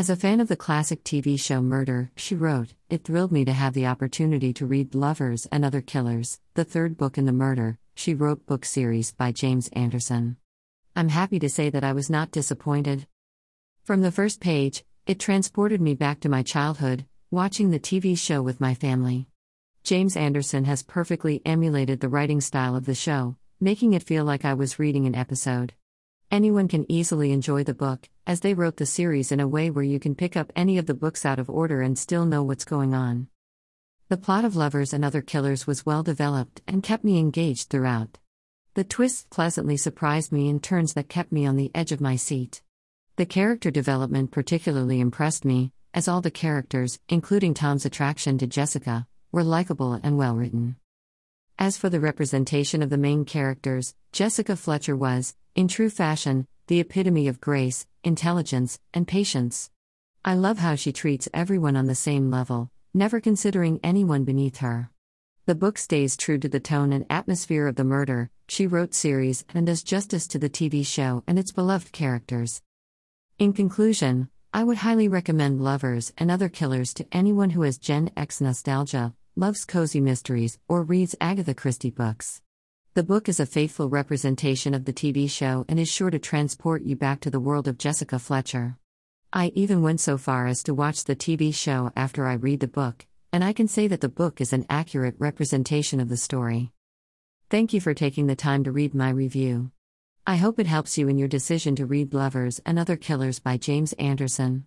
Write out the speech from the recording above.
As a fan of the classic TV show Murder, she wrote, It thrilled me to have the opportunity to read Lovers and Other Killers, the third book in the Murder, she wrote book series by James Anderson. I'm happy to say that I was not disappointed. From the first page, it transported me back to my childhood, watching the TV show with my family. James Anderson has perfectly emulated the writing style of the show, making it feel like I was reading an episode. Anyone can easily enjoy the book, as they wrote the series in a way where you can pick up any of the books out of order and still know what's going on. The plot of Lovers and Other Killers was well developed and kept me engaged throughout. The twists pleasantly surprised me in turns that kept me on the edge of my seat. The character development particularly impressed me, as all the characters, including Tom's attraction to Jessica, were likable and well written. As for the representation of the main characters, Jessica Fletcher was, in true fashion, the epitome of grace, intelligence, and patience. I love how she treats everyone on the same level, never considering anyone beneath her. The book stays true to the tone and atmosphere of the murder, she wrote series and does justice to the TV show and its beloved characters. In conclusion, I would highly recommend Lovers and Other Killers to anyone who has Gen X nostalgia, loves cozy mysteries, or reads Agatha Christie books. The book is a faithful representation of the TV show and is sure to transport you back to the world of Jessica Fletcher. I even went so far as to watch the TV show after I read the book, and I can say that the book is an accurate representation of the story. Thank you for taking the time to read my review. I hope it helps you in your decision to read Lovers and Other Killers by James Anderson.